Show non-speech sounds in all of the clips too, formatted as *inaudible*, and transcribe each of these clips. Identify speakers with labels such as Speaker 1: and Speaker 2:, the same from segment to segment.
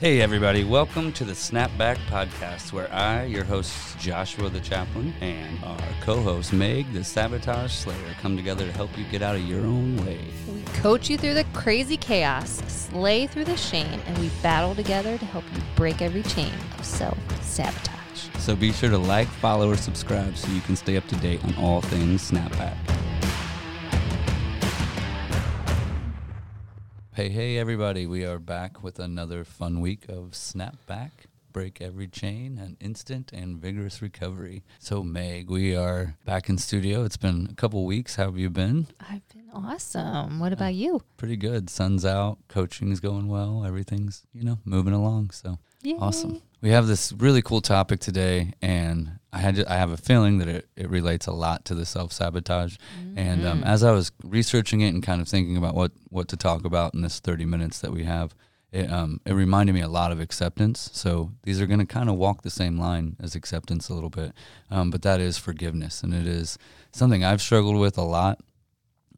Speaker 1: Hey, everybody, welcome to the Snapback Podcast, where I, your host, Joshua the Chaplain, and our co host, Meg the Sabotage Slayer, come together to help you get out of your own way.
Speaker 2: We coach you through the crazy chaos, slay through the shame, and we battle together to help you break every chain of self sabotage.
Speaker 1: So be sure to like, follow, or subscribe so you can stay up to date on all things Snapback. Hey, hey, everybody. We are back with another fun week of Snapback, Break Every Chain, and Instant and Vigorous Recovery. So, Meg, we are back in studio. It's been a couple weeks. How have you been?
Speaker 2: I've been awesome. What uh, about you?
Speaker 1: Pretty good. Sun's out, coaching's going well, everything's, you know, moving along. So,
Speaker 2: Yay.
Speaker 1: Awesome. We have this really cool topic today, and I had I have a feeling that it, it relates a lot to the self sabotage. And um, as I was researching it and kind of thinking about what what to talk about in this thirty minutes that we have, it um, it reminded me a lot of acceptance. So these are going to kind of walk the same line as acceptance a little bit, um, but that is forgiveness, and it is something I've struggled with a lot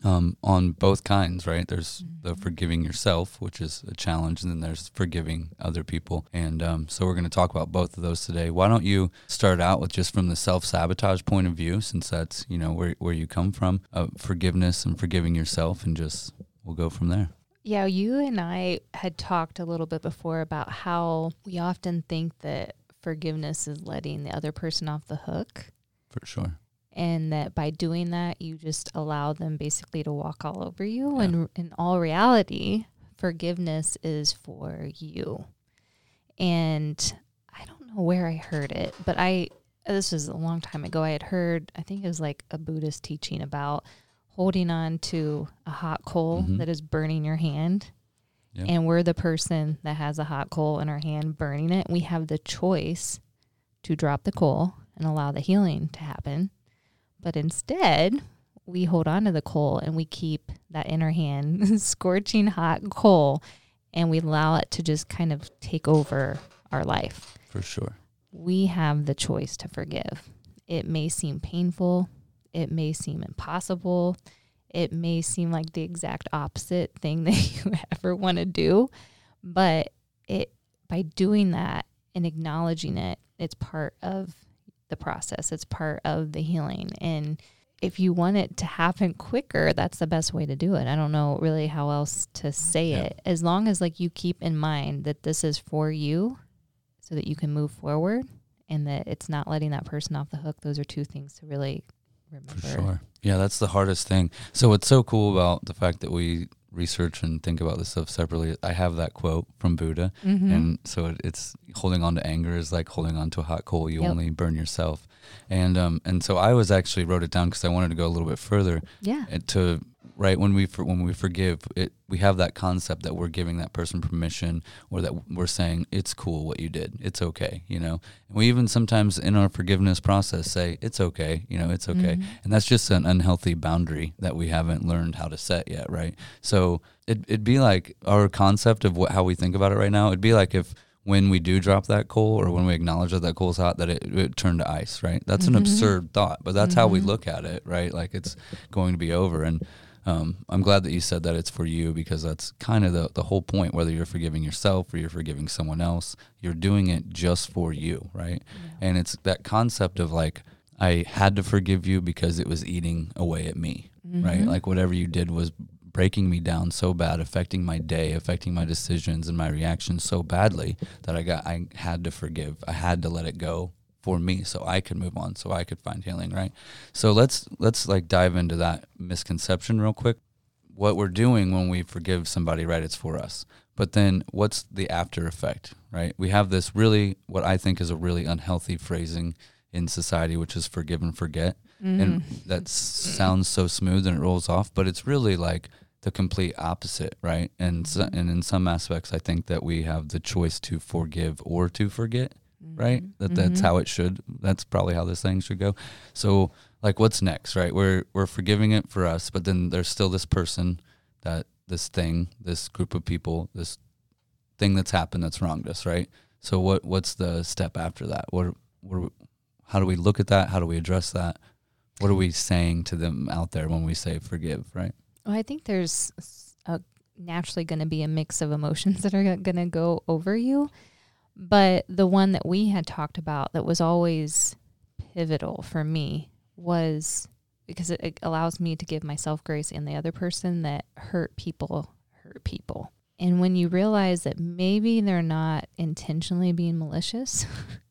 Speaker 1: um, on both kinds, right? There's the forgiving yourself, which is a challenge, and then there's forgiving other people. And um, so we're going to talk about both of those today. Why don't you start out with just from the self sabotage point of view, since that's you know where where you come from, uh, forgiveness and forgiving yourself, and just we'll go from there.
Speaker 2: Yeah, you and I had talked a little bit before about how we often think that forgiveness is letting the other person off the hook.
Speaker 1: For sure.
Speaker 2: And that by doing that you just allow them basically to walk all over you
Speaker 1: Yeah.
Speaker 2: and in all reality forgiveness is for you and i don't know where i heard it but i this was a long time ago i had heard i think it was like a buddhist teaching about holding on to a hot coal
Speaker 1: Mhm.
Speaker 2: that is burning your hand
Speaker 1: Yeah.
Speaker 2: and we're the person that has a hot coal in our hand burning it we have the choice to drop the coal and allow the healing to happen. But instead, we hold on to the coal and we keep that in our hand, *laughs* scorching hot coal, and we allow it to just kind of take over our life.
Speaker 1: For sure.
Speaker 2: We have the choice to forgive. It may seem painful, it may seem impossible, it may seem like the exact opposite thing *laughs* that you ever want to do, but it by doing that and acknowledging it, it's part of the process. It's part of the healing. And if you want it to happen quicker, that's the best way to do it. I don't know really how else to say
Speaker 1: Yeah.
Speaker 2: it. As long as like you keep in mind that this is for you so that you can move forward and that it's not letting that person off the hook. Those are two things to really remember.
Speaker 1: For sure. Yeah, that's the hardest thing. So what's so cool about the fact that we research and think about this stuff separately, I have that quote from Buddha.
Speaker 2: Mhm.
Speaker 1: And so it, it's holding on to anger is like holding on to a hot coal. You
Speaker 2: Yep.
Speaker 1: only burn yourself. And um and so I was actually wrote it down because I wanted to go a little bit further
Speaker 2: yeah.
Speaker 1: to right? When we for, when we forgive it we have that concept that we're giving that person permission or that we're saying it's cool what you did. It's okay you know? And we even sometimes in our forgiveness process say it's okay you know it's okay.
Speaker 2: Mhm.
Speaker 1: and that's just an unhealthy boundary that we haven't learned how to set yet right? So it, it'd be like our concept of what how we think about it right now it'd be like if when we do drop that coal or when we acknowledge that that coal's hot that it, it turned to ice right? That's an
Speaker 2: Mhm.
Speaker 1: absurd thought but that's how we
Speaker 2: Mhm.
Speaker 1: look at it right? Like it's going to be over. And um, I'm glad that you said that it's for you because that's kind of the, the whole point. Whether you're forgiving yourself or you're forgiving someone else, you're doing it just for you, right? And it's that concept of like, I had to forgive you because it was eating away at me, right?
Speaker 2: Mhm.
Speaker 1: Like whatever you did was breaking me down so bad, affecting my day, affecting my decisions and my reactions so badly that I got I had to forgive. I had to let it go for me so I could move on, so I could find healing, right? So let's let's like dive into that misconception real quick. What we're doing when we forgive somebody, right? It's for us. But then what's the after effect, right? We have this really what I think is a really unhealthy phrasing in society, which is forgive and forget. And mm. that sounds so smooth and it rolls off, but it's really like the complete opposite, right? And so, and in some aspects, I think that we have the choice to forgive or to forget, right? That that's
Speaker 2: Mhm.
Speaker 1: how it should. That's probably how this thing should go. So, like, what's next, right? We're we're forgiving it for us, but then there's still this person, that this thing, this group of people, this thing that's happened that's wronged us, right? So, what what's the step after that? What what how do we look at that? How do we address that? What are we saying to them out there when we say forgive, right?
Speaker 2: Well, I think there's a, naturally going to be a mix of emotions *laughs* that are going to go over you. But the one that we had talked about that was always pivotal for me was because it, it allows me to give myself grace and the other person that hurt people hurt people. And when you realize that maybe they're not intentionally being malicious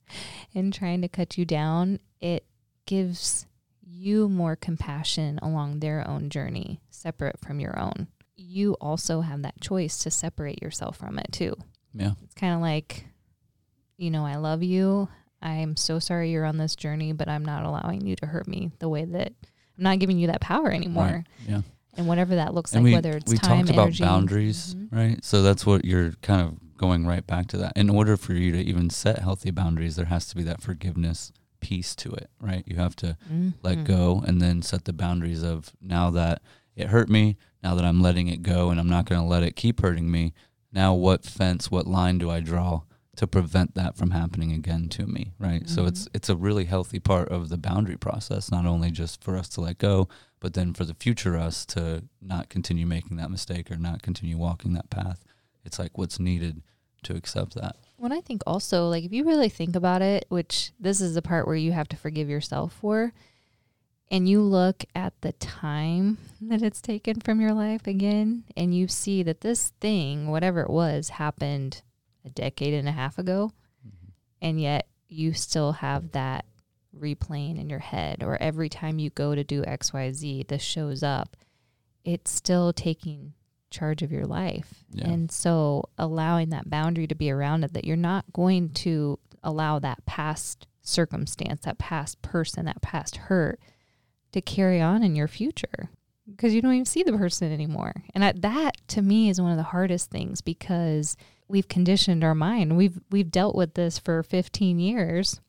Speaker 2: *laughs* and trying to cut you down, it gives you more compassion along their own journey, separate from your own. You also have that choice to separate yourself from it too.
Speaker 1: Yeah.
Speaker 2: It's kind of like, you know, I love you. I'm so sorry you're on this journey, but I'm not allowing you to hurt me the way that I'm not giving you that power anymore.
Speaker 1: Right. Yeah.
Speaker 2: And whatever that looks
Speaker 1: And
Speaker 2: like,
Speaker 1: we,
Speaker 2: whether it's
Speaker 1: we
Speaker 2: time,
Speaker 1: talked about
Speaker 2: energy.
Speaker 1: boundaries,
Speaker 2: Mhm.
Speaker 1: right? So that's what you're kind of going right back to that. In order for you to even set healthy boundaries, there has to be that forgiveness piece to it, right? You have to let
Speaker 2: Mhm.
Speaker 1: go and then set the boundaries of now that it hurt me, now that I'm letting it go and I'm not going to let it keep hurting me. Now, what fence, what line do I draw to prevent that from happening again to me, right? So it's mm-hmm. it's a really healthy part of the boundary process, not only just for us to let go, but then for the future us to not continue making that mistake or not continue walking that path. It's like what's needed to accept that.
Speaker 2: when I think also, like if you really think about it, which this is the part where you have to forgive yourself for, and you look at the time *laughs* that it's taken from your life again, and you see that this thing, whatever it was, happened a decade and a half ago, mm-hmm. and yet you still have that replaying in your head, or every time you go to do XYZ, this shows up, it's still taking charge of your life.
Speaker 1: Yeah.
Speaker 2: And so allowing that boundary to be around it, that you're not going to allow that past circumstance, that past person, that past hurt to carry on in your future because you don't even see the person anymore. And I, that to me is one of the hardest things because we've conditioned our mind. We've we've dealt with this for 15 years.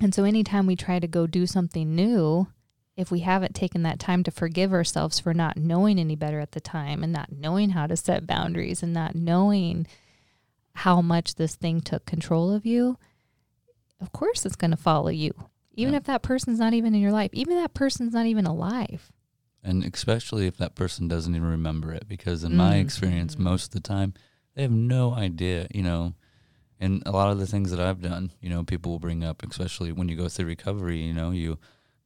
Speaker 2: And so anytime we try to go do something new, if we haven't taken that time to forgive ourselves for not knowing any better at the time and not knowing how to set boundaries and not knowing how much this thing took control of you, of course it's going to follow you. Even
Speaker 1: Yeah.
Speaker 2: if that person's not even in your life, even that person's not even alive.
Speaker 1: And especially if that person doesn't even remember it, because in my
Speaker 2: Mm.
Speaker 1: experience, most of the time, they have no idea, you know. And a lot of the things that I've done, you know, people will bring up, especially when you go through recovery, you know, you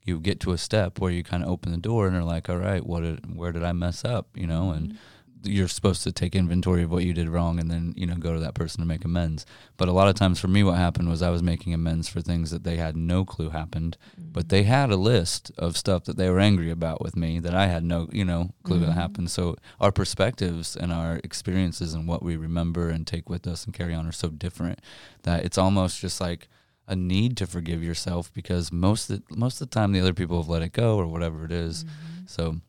Speaker 1: you get to a step where you kind of open the door and are like, all right, what did, where did I mess up, you know, and mm-hmm. You're supposed to take inventory of what you did wrong and then you know go to that person to make amends but a lot of times for me what happened was i was making amends for things that they had no clue happened but they had a list of stuff that they were angry about with me that i had no you know clue that
Speaker 2: Mhm.
Speaker 1: happened so our perspectives and our experiences and what we remember and take with us and carry on are so different that it's almost just like a need to forgive yourself because most of the, most of the time the other people have let it go or whatever it is. So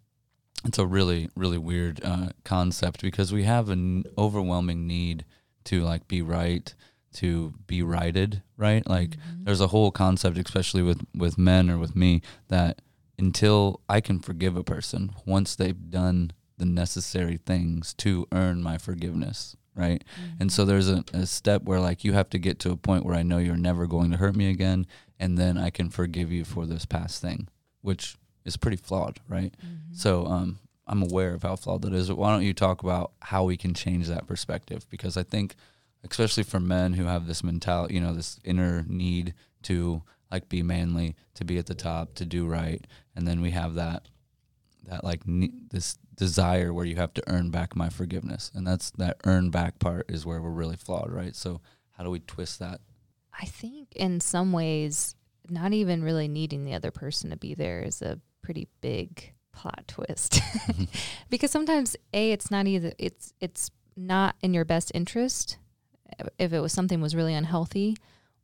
Speaker 1: it's a really really weird uh, concept because we have an overwhelming need to like be right, to be righted, right? Like there's a whole concept, especially with with men or with me, that until I can forgive a person, once they've done the necessary things to earn my forgiveness, right? And so there's a, a step where like you have to get to a point where I know you're never going to hurt me again, and then I can forgive you for this past thing, which is pretty flawed, right? So um, I'm aware of how flawed that is. Why don't you talk about how we can change that perspective? Because I think, especially for men who have this mentality, you know, this inner need to like be manly, to be at the top, to do right, and then we have that that like ne- this desire where you have to earn back my forgiveness, and that's that earn back part is where we're really flawed, right? So how do we twist that?
Speaker 2: I think in some ways, not even really needing the other person to be there is a pretty big plot twist. Mm-hmm. *laughs* because sometimes a it's not either it's it's not in your best interest if it was something was really unhealthy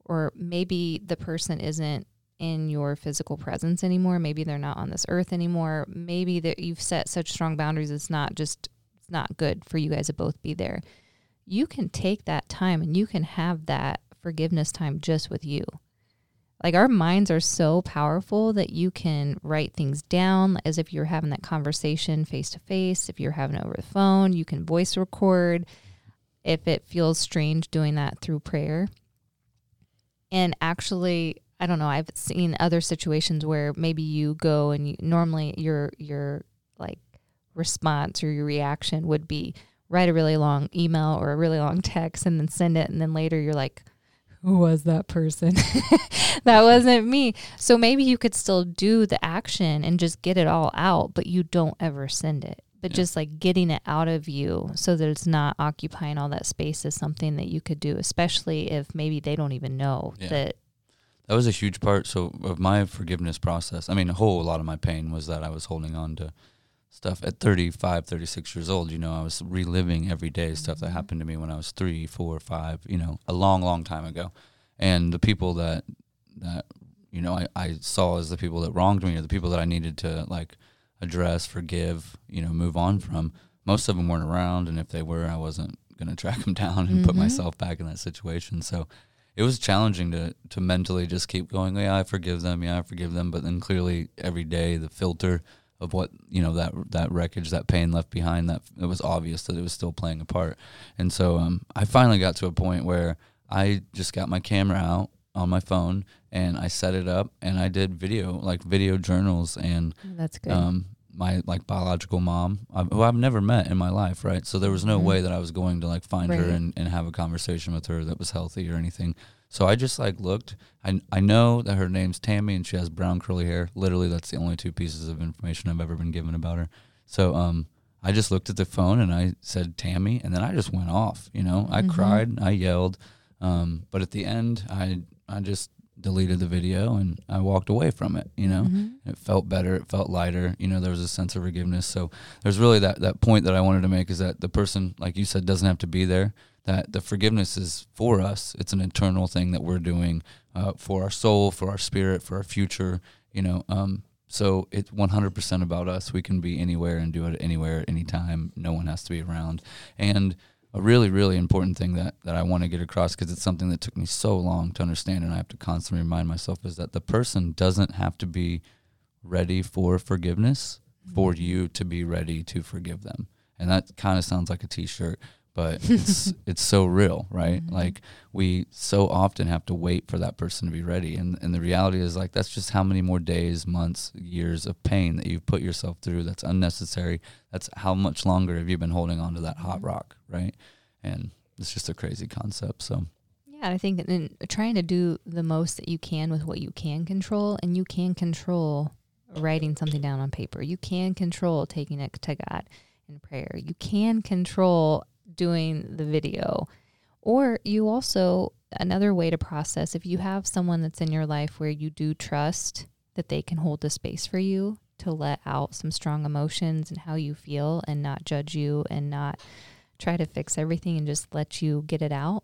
Speaker 2: or maybe the person isn't in your physical presence anymore maybe they're not on this earth anymore maybe that you've set such strong boundaries it's not just it's not good for you guys to both be there. You can take that time and you can have that forgiveness time just with you like our minds are so powerful that you can write things down as if you're having that conversation face to face. If you're having it over the phone, you can voice record. If it feels strange doing that through prayer. And actually, I don't know, I've seen other situations where maybe you go and you normally your your like response or your reaction would be write a really long email or a really long text and then send it and then later you're like who was that person *laughs* that wasn't me so maybe you could still do the action and just get it all out but you don't ever send it but yeah. just like getting it out of you so that it's not occupying all that space is something that you could do especially if maybe they don't even know yeah. that
Speaker 1: that was a huge part so of my forgiveness process i mean a whole lot of my pain was that i was holding on to stuff at 35 36 years old you know i was reliving every day stuff that mm-hmm. happened to me when i was three four five you know a long long time ago. And the people that that you know I, I saw as the people that wronged me or the people that i needed to like address forgive you know move on from most of them weren't around. And if they were i wasn't going *laughs* to track them down and mm-hmm. put myself back in that situation. So it was challenging to to mentally just keep going yeah i forgive them. Yeah i forgive them. But then clearly every day the filter of what you know that that wreckage, that pain left behind. That it was obvious that it was still playing a part. And so um, I finally got to a point where I just got my camera out on my phone and I set it up and I did video like video journals and
Speaker 2: oh, that's good.
Speaker 1: Um, my like biological mom, who I've never met in my life, right? So there was no mm-hmm. way that I was going to like find right. her and, and have a conversation with her that was healthy or anything. So I just like looked. I I know that her name's Tammy and she has brown curly hair. Literally, that's the only two pieces of information I've ever been given about her. So um, I just looked at the phone and I said Tammy, and then I just went off. You know, I mm-hmm. cried, I yelled, um, but at the end, I I just deleted the video and I walked away from it. You know, mm-hmm. it felt better, it felt lighter. You know, there was a sense of forgiveness. So there's really that that point that I wanted to make is that the person, like you said, doesn't have to be there that the forgiveness is for us. It's an internal thing that we're doing uh, for our soul, for our spirit, for our future. You know, um, so it's 100% about us. We can be anywhere and do it anywhere, at any time. No one has to be around. And a really, really important thing that, that I want to get across because it's something that took me so long to understand and I have to constantly remind myself is that the person doesn't have to be ready for forgiveness for mm-hmm. you to be ready to forgive them. And that kind of sounds like a t shirt, but it's *laughs* it's so real, right? Mm-hmm. Like we so often have to wait for that person to be ready, and and the reality is like that's just how many more days, months, years of pain that you've put yourself through. That's unnecessary. That's how much longer have you been holding on to that hot mm-hmm. rock, right? And it's just a crazy concept. So.
Speaker 2: Yeah, I think in trying to do the most that you can with what you can control, and you can control writing something down on paper. You can control taking it to God in prayer. You can control doing the video. Or you also, another way to process, if you have someone that's in your life where you do trust that they can hold the space for you to let out some strong emotions and how you feel and not judge you and not try to fix everything and just let you get it out,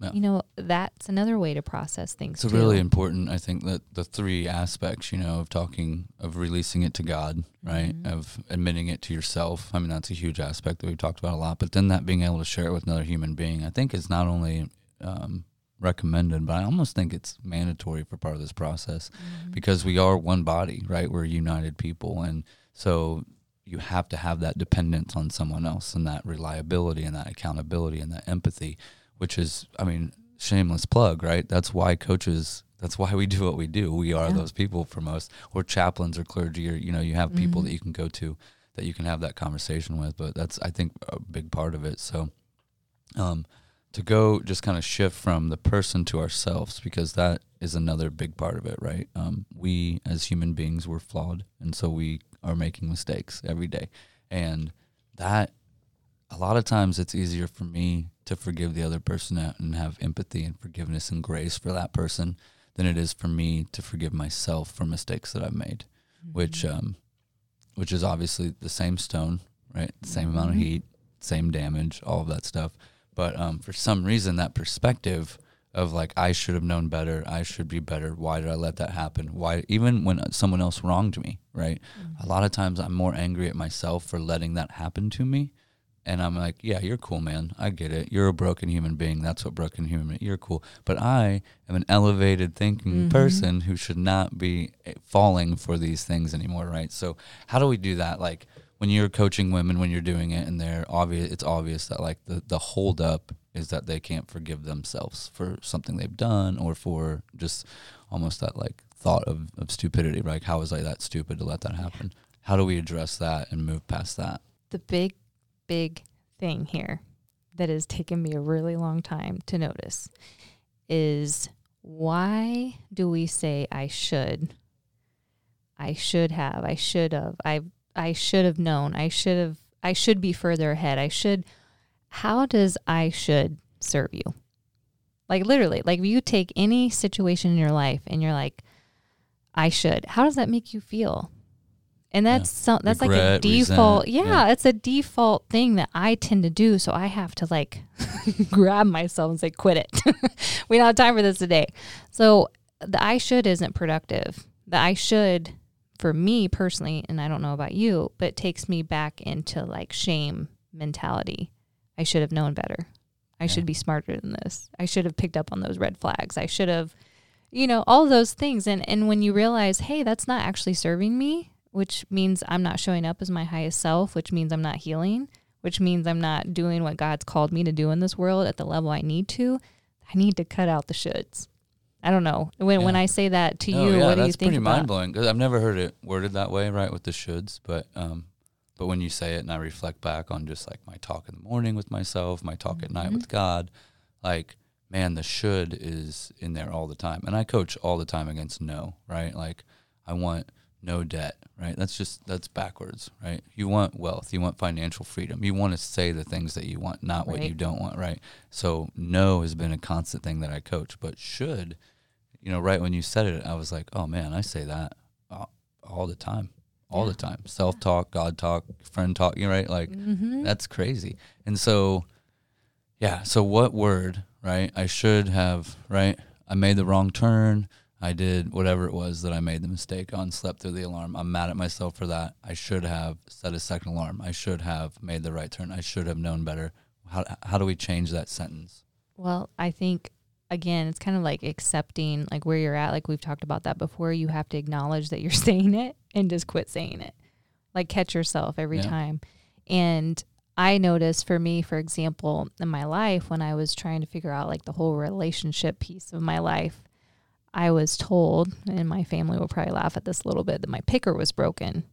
Speaker 2: yeah. You know, that's another way to process things.
Speaker 1: It's
Speaker 2: too.
Speaker 1: really important, I think, that the three aspects, you know, of talking, of releasing it to God, right? Mm-hmm. Of admitting it to yourself. I mean, that's a huge aspect that we've talked about a lot. But then that being able to share it with another human being, I think is not only um, recommended, but I almost think it's mandatory for part of this process mm-hmm. because we are one body, right? We're united people. And so you have to have that dependence on someone else and that reliability and that accountability and that empathy which is, I mean, shameless plug, right? That's why coaches. That's why we do what we do. We are yeah. those people for most, or chaplains or clergy, or you know, you have people mm-hmm. that you can go to that you can have that conversation with. But that's, I think, a big part of it. So, um, to go just kind of shift from the person to ourselves because that is another big part of it, right? Um, we as human beings we're flawed, and so we are making mistakes every day, and that a lot of times it's easier for me to forgive the other person and have empathy and forgiveness and grace for that person than it is for me to forgive myself for mistakes that I've made, mm-hmm. which um, which is obviously the same stone, right? The same mm-hmm. amount of mm-hmm. heat, same damage, all of that stuff. But um, for some reason, that perspective of like I should have known better, I should be better. Why did I let that happen? Why even when someone else wronged me, right? Mm-hmm. A lot of times I'm more angry at myself for letting that happen to me and I'm like, yeah, you're cool, man. I get it. You're a broken human being. That's what broken human. You're cool. But I am an elevated thinking mm-hmm. person who should not be eh, falling for these things anymore, right? So how do we do that? Like when you're coaching women, when you're doing it, and they're obvious, it's obvious that like the the hold up is that they can't forgive themselves for something they've done or for just almost that like thought of, of stupidity, right? How was I that stupid to let that happen? How do we address that and move past that?
Speaker 2: The big big thing here that has taken me a really long time to notice is why do we say I should? I should have, I should have, I I should have known, I should have I should be further ahead. I should how does I should serve you? Like literally, like if you take any situation in your life and you're like, I should, how does that make you feel? And that's yeah. so, that's Regret, like a default. Yeah, yeah, it's a default thing that I tend to do. So I have to like *laughs* grab myself and say, quit it. *laughs* we don't have time for this today. So the I should isn't productive. The I should for me personally, and I don't know about you, but takes me back into like shame mentality. I should have known better. I yeah. should be smarter than this. I should have picked up on those red flags. I should have, you know, all those things. And and when you realize, hey, that's not actually serving me, which means I'm not showing up as my highest self, which means I'm not healing, which means I'm not doing what God's called me to do in this world at the level I need to. I need to cut out the shoulds. I don't know. When yeah. when I say that to you, yeah, what do you think? That's
Speaker 1: pretty mind blowing because I've never heard it worded that way, right? With the shoulds, but um, but when you say it and I reflect back on just like my talk in the morning with myself, my talk mm-hmm. at night with mm-hmm. God, like man, the should is in there all the time, and I coach all the time against no, right? Like I want no debt, right? That's just that's backwards, right? You want wealth, you want financial freedom. You want to say the things that you want, not what you don't want, right? So no has been a constant thing that I coach, but should, you know, right when you said it, I was like, "Oh man, I say that all, all the time." All yeah. the time. Self-talk, God talk, friend talk, you know, right? Like mm-hmm. that's crazy. And so yeah, so what word, right? I should have, right? I made the wrong turn I did whatever it was that I made the mistake on, slept through the alarm. I'm mad at myself for that. I should have set a second alarm. I should have made the right turn. I should have known better. How, how do we change that sentence?
Speaker 2: Well, I think, again, it's kind of like accepting like where you're at. Like we've talked about that before. You have to acknowledge that you're *laughs* saying it and just quit saying it. Like catch yourself every yeah. time. And I noticed for me, for example, in my life, when I was trying to figure out like the whole relationship piece of my life, I was told, and my family will probably laugh at this a little bit, that my picker was broken.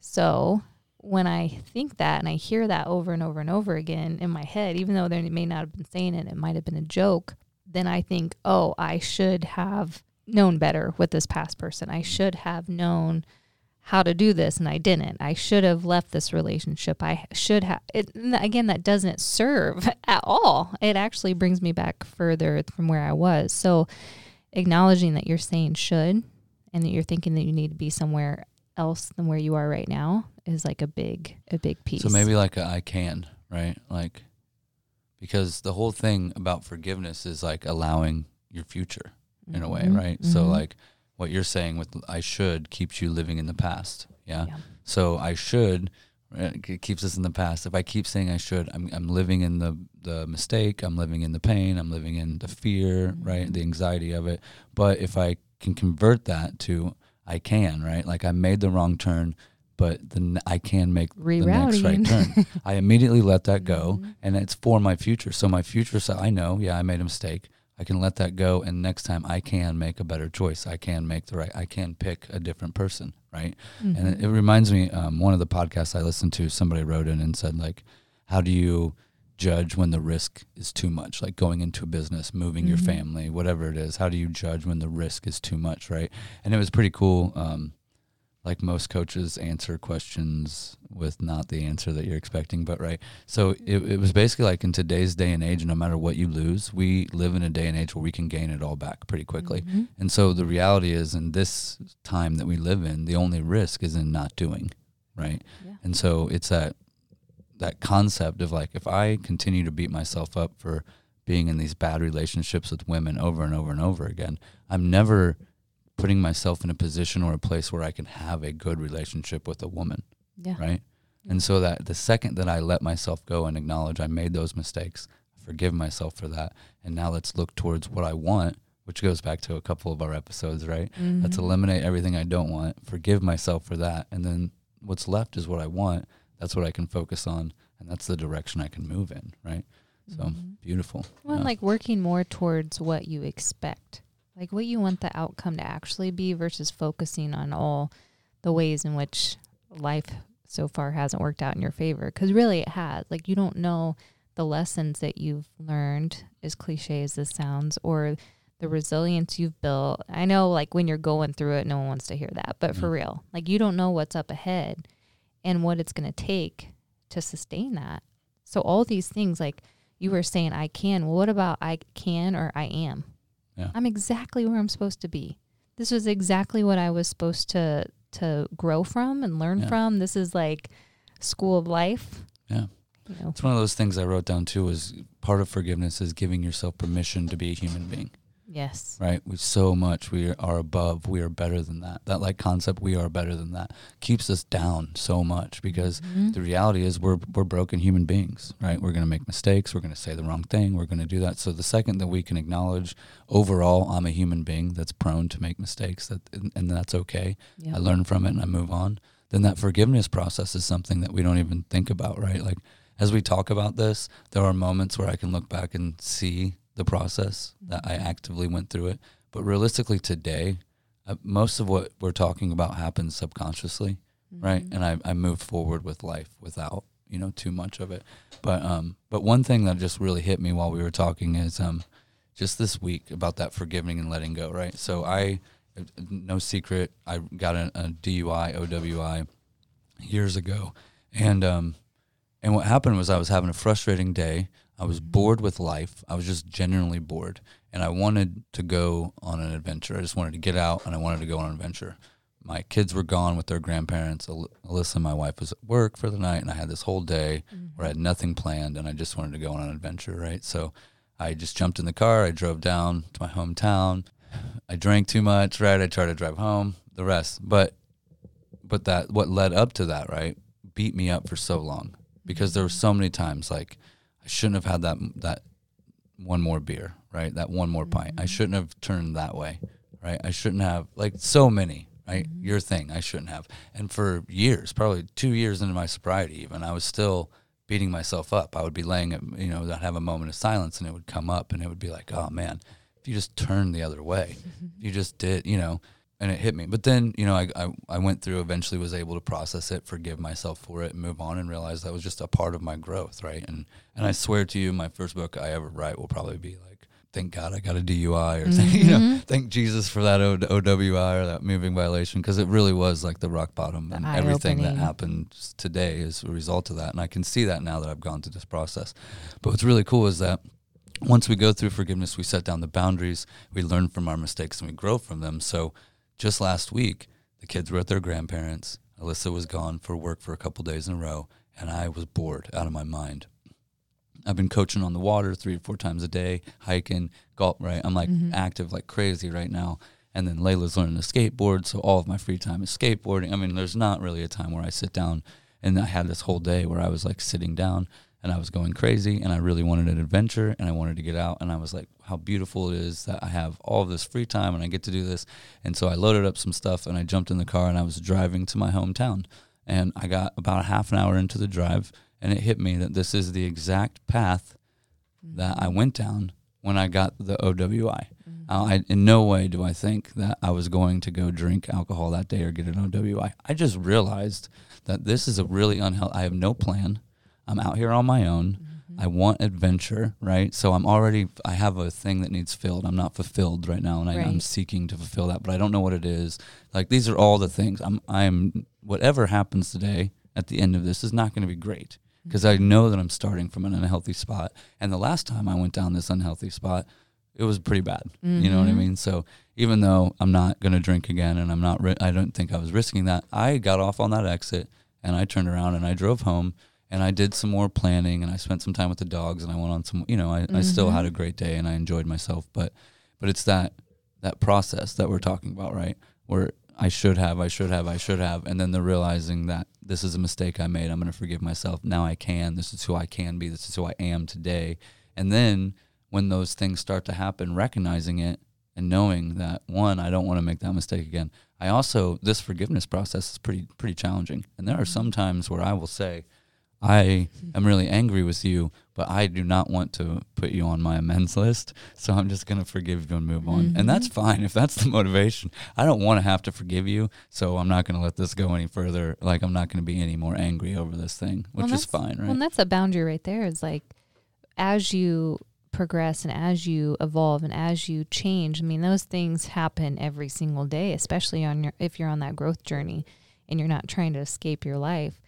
Speaker 2: So when I think that and I hear that over and over and over again in my head, even though they may not have been saying it, it might have been a joke, then I think, oh, I should have known better with this past person. I should have known how to do this and I didn't. I should have left this relationship. I should have it again that doesn't serve *laughs* at all. It actually brings me back further from where I was. So acknowledging that you're saying should and that you're thinking that you need to be somewhere else than where you are right now is like a big a big piece.
Speaker 1: So maybe like a I can, right? Like because the whole thing about forgiveness is like allowing your future in mm-hmm. a way, mm-hmm. right? Mm-hmm. So like what you're saying with I should keeps you living in the past. Yeah. yeah. So I should it keeps us in the past. If I keep saying I should, I'm I'm living in the the mistake. I'm living in the pain. I'm living in the fear, mm-hmm. right? The anxiety of it. But if I can convert that to I can, right? Like I made the wrong turn, but then I can make Rerouting. the next right turn. *laughs* I immediately let that go, mm-hmm. and it's for my future. So my future, so I know, yeah, I made a mistake. I can let that go, and next time I can make a better choice. I can make the right. I can pick a different person, right? Mm-hmm. And it, it, reminds me, um, one of the podcasts I listened to, somebody wrote in and said like, "How do you judge when the risk is too much? Like going into a business, moving mm-hmm. your family, whatever it is. How do you judge when the risk is too much, right?" And it was pretty cool. Um, like most coaches answer questions with not the answer that you're expecting but right so it, it was basically like in today's day and age no matter what you lose we live in a day and age where we can gain it all back pretty quickly mm-hmm. and so the reality is in this time that we live in the only risk is in not doing right yeah. and so it's that that concept of like if i continue to beat myself up for being in these bad relationships with women over and over and over again i'm never putting myself in a position or a place where I can have a good relationship with a woman. Yeah. Right. And so that the second that I let myself go and acknowledge I made those mistakes, forgive myself for that, and now let's look towards what I want, which goes back to a couple of our episodes, right? Mm-hmm. Let's eliminate everything I don't want, forgive myself for that, and then what's left is what I want. That's what I can focus on, and that's the direction I can move in, right? So mm-hmm. beautiful.
Speaker 2: Well, yeah. like working more towards what you expect like what you want the outcome to actually be versus focusing on all the ways in which life so far hasn't worked out in your favor because really it has. Like you don't know the lessons that you've learned, as cliche as this sounds, or the resilience you've built. I know, like, when you're going through it, no one wants to hear that, but for real, like, you don't know what's up ahead and what it's going to take to sustain that. So, all these things, like you were saying, I can. Well, what about I can or I am?
Speaker 1: Yeah.
Speaker 2: I'm exactly where I'm supposed to be. This was exactly what I was supposed to to grow from and learn
Speaker 1: Yeah.
Speaker 2: from. This is like school of life.
Speaker 1: Yeah.
Speaker 2: You know.
Speaker 1: It's one of those things I wrote down too. Is part of forgiveness is giving yourself permission to be a human being.
Speaker 2: Yes.
Speaker 1: right? We so much we are above, we are better than that. That like concept, we are better than that, keeps us down so much because
Speaker 2: Mhm.
Speaker 1: the reality is we're we're broken human beings, right? We're gonna make mistakes, we're gonna say the wrong thing, we're gonna do that. So the second that we can acknowledge, overall, I'm a human being that's prone to make mistakes, that and, and that's okay.
Speaker 2: Yep.
Speaker 1: I learn from it and I move on. Then that forgiveness process is something that we don't even think about, right? Like as we talk about this, there are moments where I can look back and see the process that I actively went through it. But realistically, today, uh, most of what we're talking about happens subconsciously, right?
Speaker 2: Mhm.
Speaker 1: And I, I move forward with life without you know too much of it. But um, but one thing that just really hit me while we were talking is um, just this week about that forgiving and letting go, right? So I, no secret, I got a, a DUI, OWI years ago, and um, and what happened was I was having a frustrating day. I was bored with life. I was just genuinely bored, and I wanted to go on an adventure. I just wanted to get out, and I wanted to go on an adventure. My kids were gone with their grandparents. Al- Alyssa, my wife, was at work for the night, and I had this whole day mm-hmm. where I had nothing planned, and I just wanted to go on an adventure. Right, so I just jumped in the car. I drove down to my hometown. I drank too much. Right, I tried to drive home. The rest, but but that what led up to that, right, beat me up for so long because there were so many times like I shouldn't have had that that one more beer, right? That one more pint. I mm-hmm. shouldn't have turned that way, right? I shouldn't have like so many, right? Mm-hmm. Your thing, I shouldn't have. And for years, probably 2 years into my sobriety even, I was still beating myself up. I would be laying at, you know, I'd have a moment of silence and it would come up and it would be like, "Oh man, if you just turned the other way, if you *laughs* just did, you know, and it hit me. But then, you know, I, I, I went through, eventually was able to process it, forgive myself for it, and move on and realize that was just a part of my growth, right? And and I swear to you, my first book I ever write will probably be like, thank God I got a DUI, or *laughs* thank, you know, mm-hmm. thank Jesus for that o- OWI or that moving violation, because it really was like the rock bottom,
Speaker 2: The
Speaker 1: and everything that happened today is a result of that. And I can see that now that I've gone through this process. But what's really cool is that once we go through forgiveness, we set down the boundaries, we learn from our mistakes, and we grow from them. So just last week, the kids were at their grandparents. Alyssa was gone for work for a couple days in a row, and I was bored out of my mind. I've been coaching on the water three or four times a day, hiking, golf, right? I'm like mm-hmm. active like crazy right now. And then Layla's learning to skateboard, so all of my free time is skateboarding. I mean, there's not really a time where I sit down and I had this whole day where I was like sitting down and I was going crazy and I really wanted an adventure and I wanted to get out and I was like how beautiful it is that I have all of this free time and I get to do this. And so I loaded up some stuff and I jumped in the car and I was driving to my hometown. And I got about a half an hour into the drive and it hit me that this is the exact path that I went down when I got the OWI. Uh, I, in no way do I think that I was going to go drink alcohol that day or get an OWI. I just realized that this is a really unhealthy. I have no plan. I'm out here on my own. I want adventure, right? So I'm already. I have a thing that needs filled. I'm not fulfilled right now, and I, I'm seeking to fulfill that, but I don't know what it is. Like these are all the things. I'm. I'm. Whatever happens today at the end of this is not going to be great because I know that I'm starting from an unhealthy spot. And the last time I went down this unhealthy spot, it was pretty bad. You know what I
Speaker 2: Mhm.
Speaker 1: mean? So even though I'm not going to drink again, and I'm not. Ri- I don't think I was risking that. I got off on that exit, and I turned around and I drove home. And I did some more planning, and I spent some time with the dogs, and I went on some. You know, I, I still had a mm-hmm. great day, and I enjoyed myself. But, but it's that that process that we're talking about, right? Where I should have, I should have, I should have, and then the realizing that this is a mistake I made. I'm going to forgive myself. Now I can. This is who I can be. This is who I am today. And then when those things start to happen, recognizing it and knowing that one, I don't want to make that mistake again. I also this forgiveness process is pretty pretty challenging, and there are some mm-hmm. times where I will say, I am really angry with you but I do not want to put you on my amends list. So I'm just going to forgive you and move on. Mm-hmm. And that's mm-hmm. fine if that's the motivation. I don't want to have to forgive you. So I'm not going to let this go any further. Like, I'm not going to be any more angry over this thing, which well, is fine, right?
Speaker 2: Well, that's a boundary right there is like, as you progress and as you evolve and as you change, I mean, those things happen every single day, especially on your, if you're on that growth journey and you're not trying to escape your life.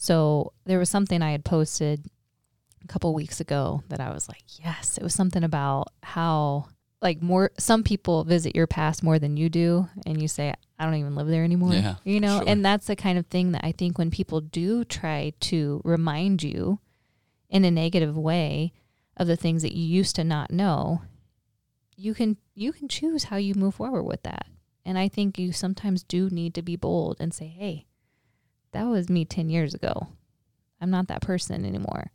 Speaker 2: So there was something I had posted a couple weeks ago that I was like, yes, it was something about how like more some people visit your past more than you do and you say I don't even live there anymore.
Speaker 1: Yeah,
Speaker 2: you know,
Speaker 1: sure.
Speaker 2: and that's the kind of thing that I think when people do try to remind you in a negative way of the things that you used to not know, you can you can choose how you move forward with that. And I think you sometimes do need to be bold and say, "Hey, that was me 10 years ago. I'm not that person anymore."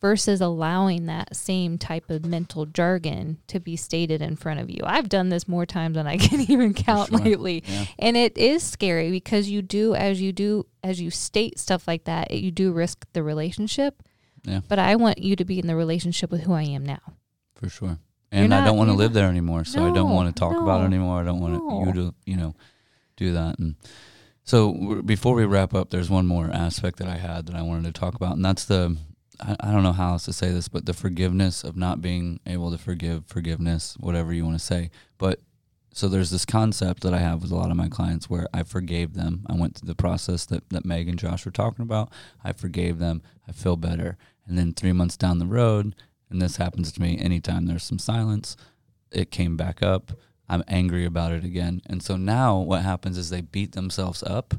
Speaker 2: Versus allowing that same type of mental jargon to be stated in front of you. I've done this more times than I *laughs* can even count sure. lately. Yeah. And it is scary because you do, as you do, as you state stuff like that, you do risk the relationship
Speaker 1: yeah.
Speaker 2: But I want you to be in the relationship with who I am now.
Speaker 1: For sure. And not, I don't want to live there anymore, so no, I don't want to talk no, about it anymore. I don't want no. you to, you know, do that. And so before we wrap up, there's one more aspect that I had that I wanted to talk about, and that's the I, I don't know how else to say this, but the forgiveness of not being able to forgive, forgiveness, whatever you want to say. But so there's this concept that I have with a lot of my clients where I forgave them. I went through the process that, that Meg and Josh were talking about. I forgave them. I feel better. And then three months down the road, and this happens to me anytime there's some silence, it came back up. I'm angry about it again. And so now what happens is they beat themselves up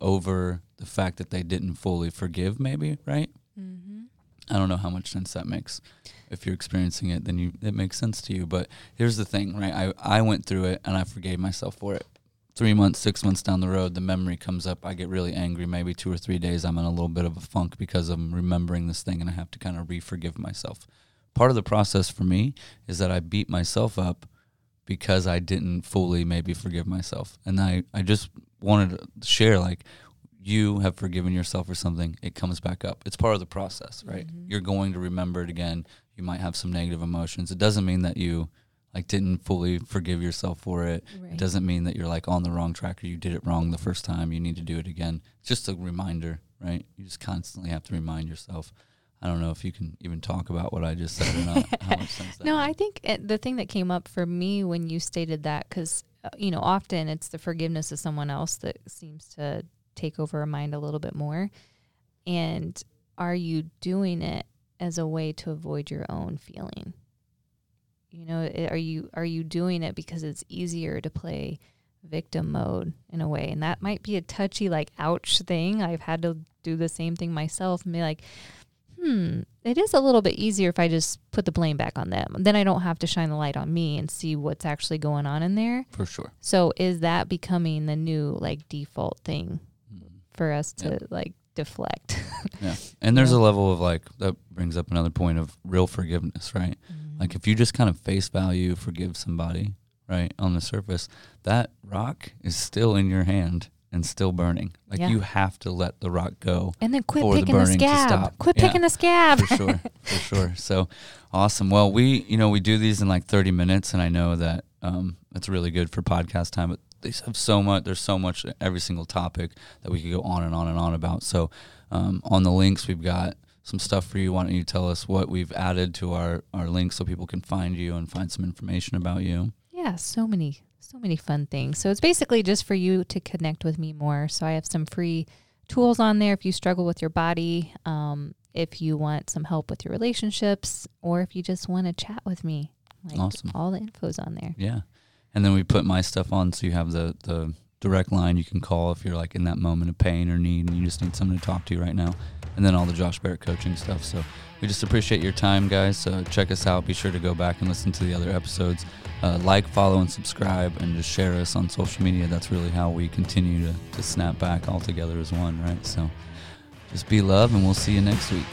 Speaker 1: over the fact that they didn't fully forgive, maybe, right? Mm-hmm. I don't know how much sense that makes. If you're experiencing it, then you it makes sense to you. But here's the thing, right? I, I went through it and I forgave myself for it three months, six months down the road, the memory comes up. I get really angry. Maybe two or three days, I'm in a little bit of a funk because I'm remembering this thing and I have to kind of re forgive myself. Part of the process for me is that I beat myself up because I didn't fully maybe forgive myself. And I, I just wanted to share like, you have forgiven yourself for something, it comes back up. It's part of the process, right? Mm-hmm. You're going to remember it again. You might have some negative emotions. It doesn't mean that you like didn't fully forgive yourself for it. Right. It doesn't mean that you're like on the wrong track or you did it wrong the first time. You need to do it again. It's just a reminder, right? You just constantly have to remind yourself. I don't know if you can even talk about what I just said or not. how much *laughs* sense that
Speaker 2: no, I think it, the thing that came up for me when you stated that, because uh, you know, often it's the forgiveness of someone else that seems to take over a mind a little bit more. And are you doing it as a way to avoid your own feeling? You know, are you are you doing it because it's easier to play victim mode in a way? And that might be a touchy like ouch thing. I've had to do the same thing myself and be like, hmm, it is a little bit easier if I just put the blame back on them. Then I don't have to shine the light on me and see what's actually going on in there.
Speaker 1: For sure.
Speaker 2: So is that becoming the new like default thing mm. for us to like deflect? *laughs*
Speaker 1: yeah. And there's yeah. a level of like that brings up another point of real forgiveness, right? Mm. Like if you just kind of face value forgive somebody, right, on the surface, that rock is still in your hand and still burning. Like yeah. you have to let the rock go.
Speaker 2: And then quit picking the, the scab. Quit yeah, picking the scab.
Speaker 1: for sure. For *laughs* sure. So awesome. Well, we, you know, we do these in like 30 minutes and I know that um, it's really good for podcast time, but they have so much, there's so much every single topic that we could go on and on and on about. So um, on the links, we've got some stuff for you. Why don't you tell us what we've added to our, our links so people can find you and find some information about you?
Speaker 2: Yeah, so many, so many fun things. So it's basically just for you to connect with me more. So I have some free tools on there if you struggle with your body, um, if you want some help with your relationships, or if you just want to chat with me. Like awesome. All the info's on there.
Speaker 1: Yeah. And then we put my stuff on so you have the, the direct line you can call if you're like in that moment of pain or need and you just need someone to talk to right now and then all the Josh Barrett coaching stuff. So we just appreciate your time, guys. So check us out. Be sure to go back and listen to the other episodes. Uh, like, follow, and subscribe, and just share us on social media. That's really how we continue to, to snap back all together as one, right? So just be love, and we'll see you next week.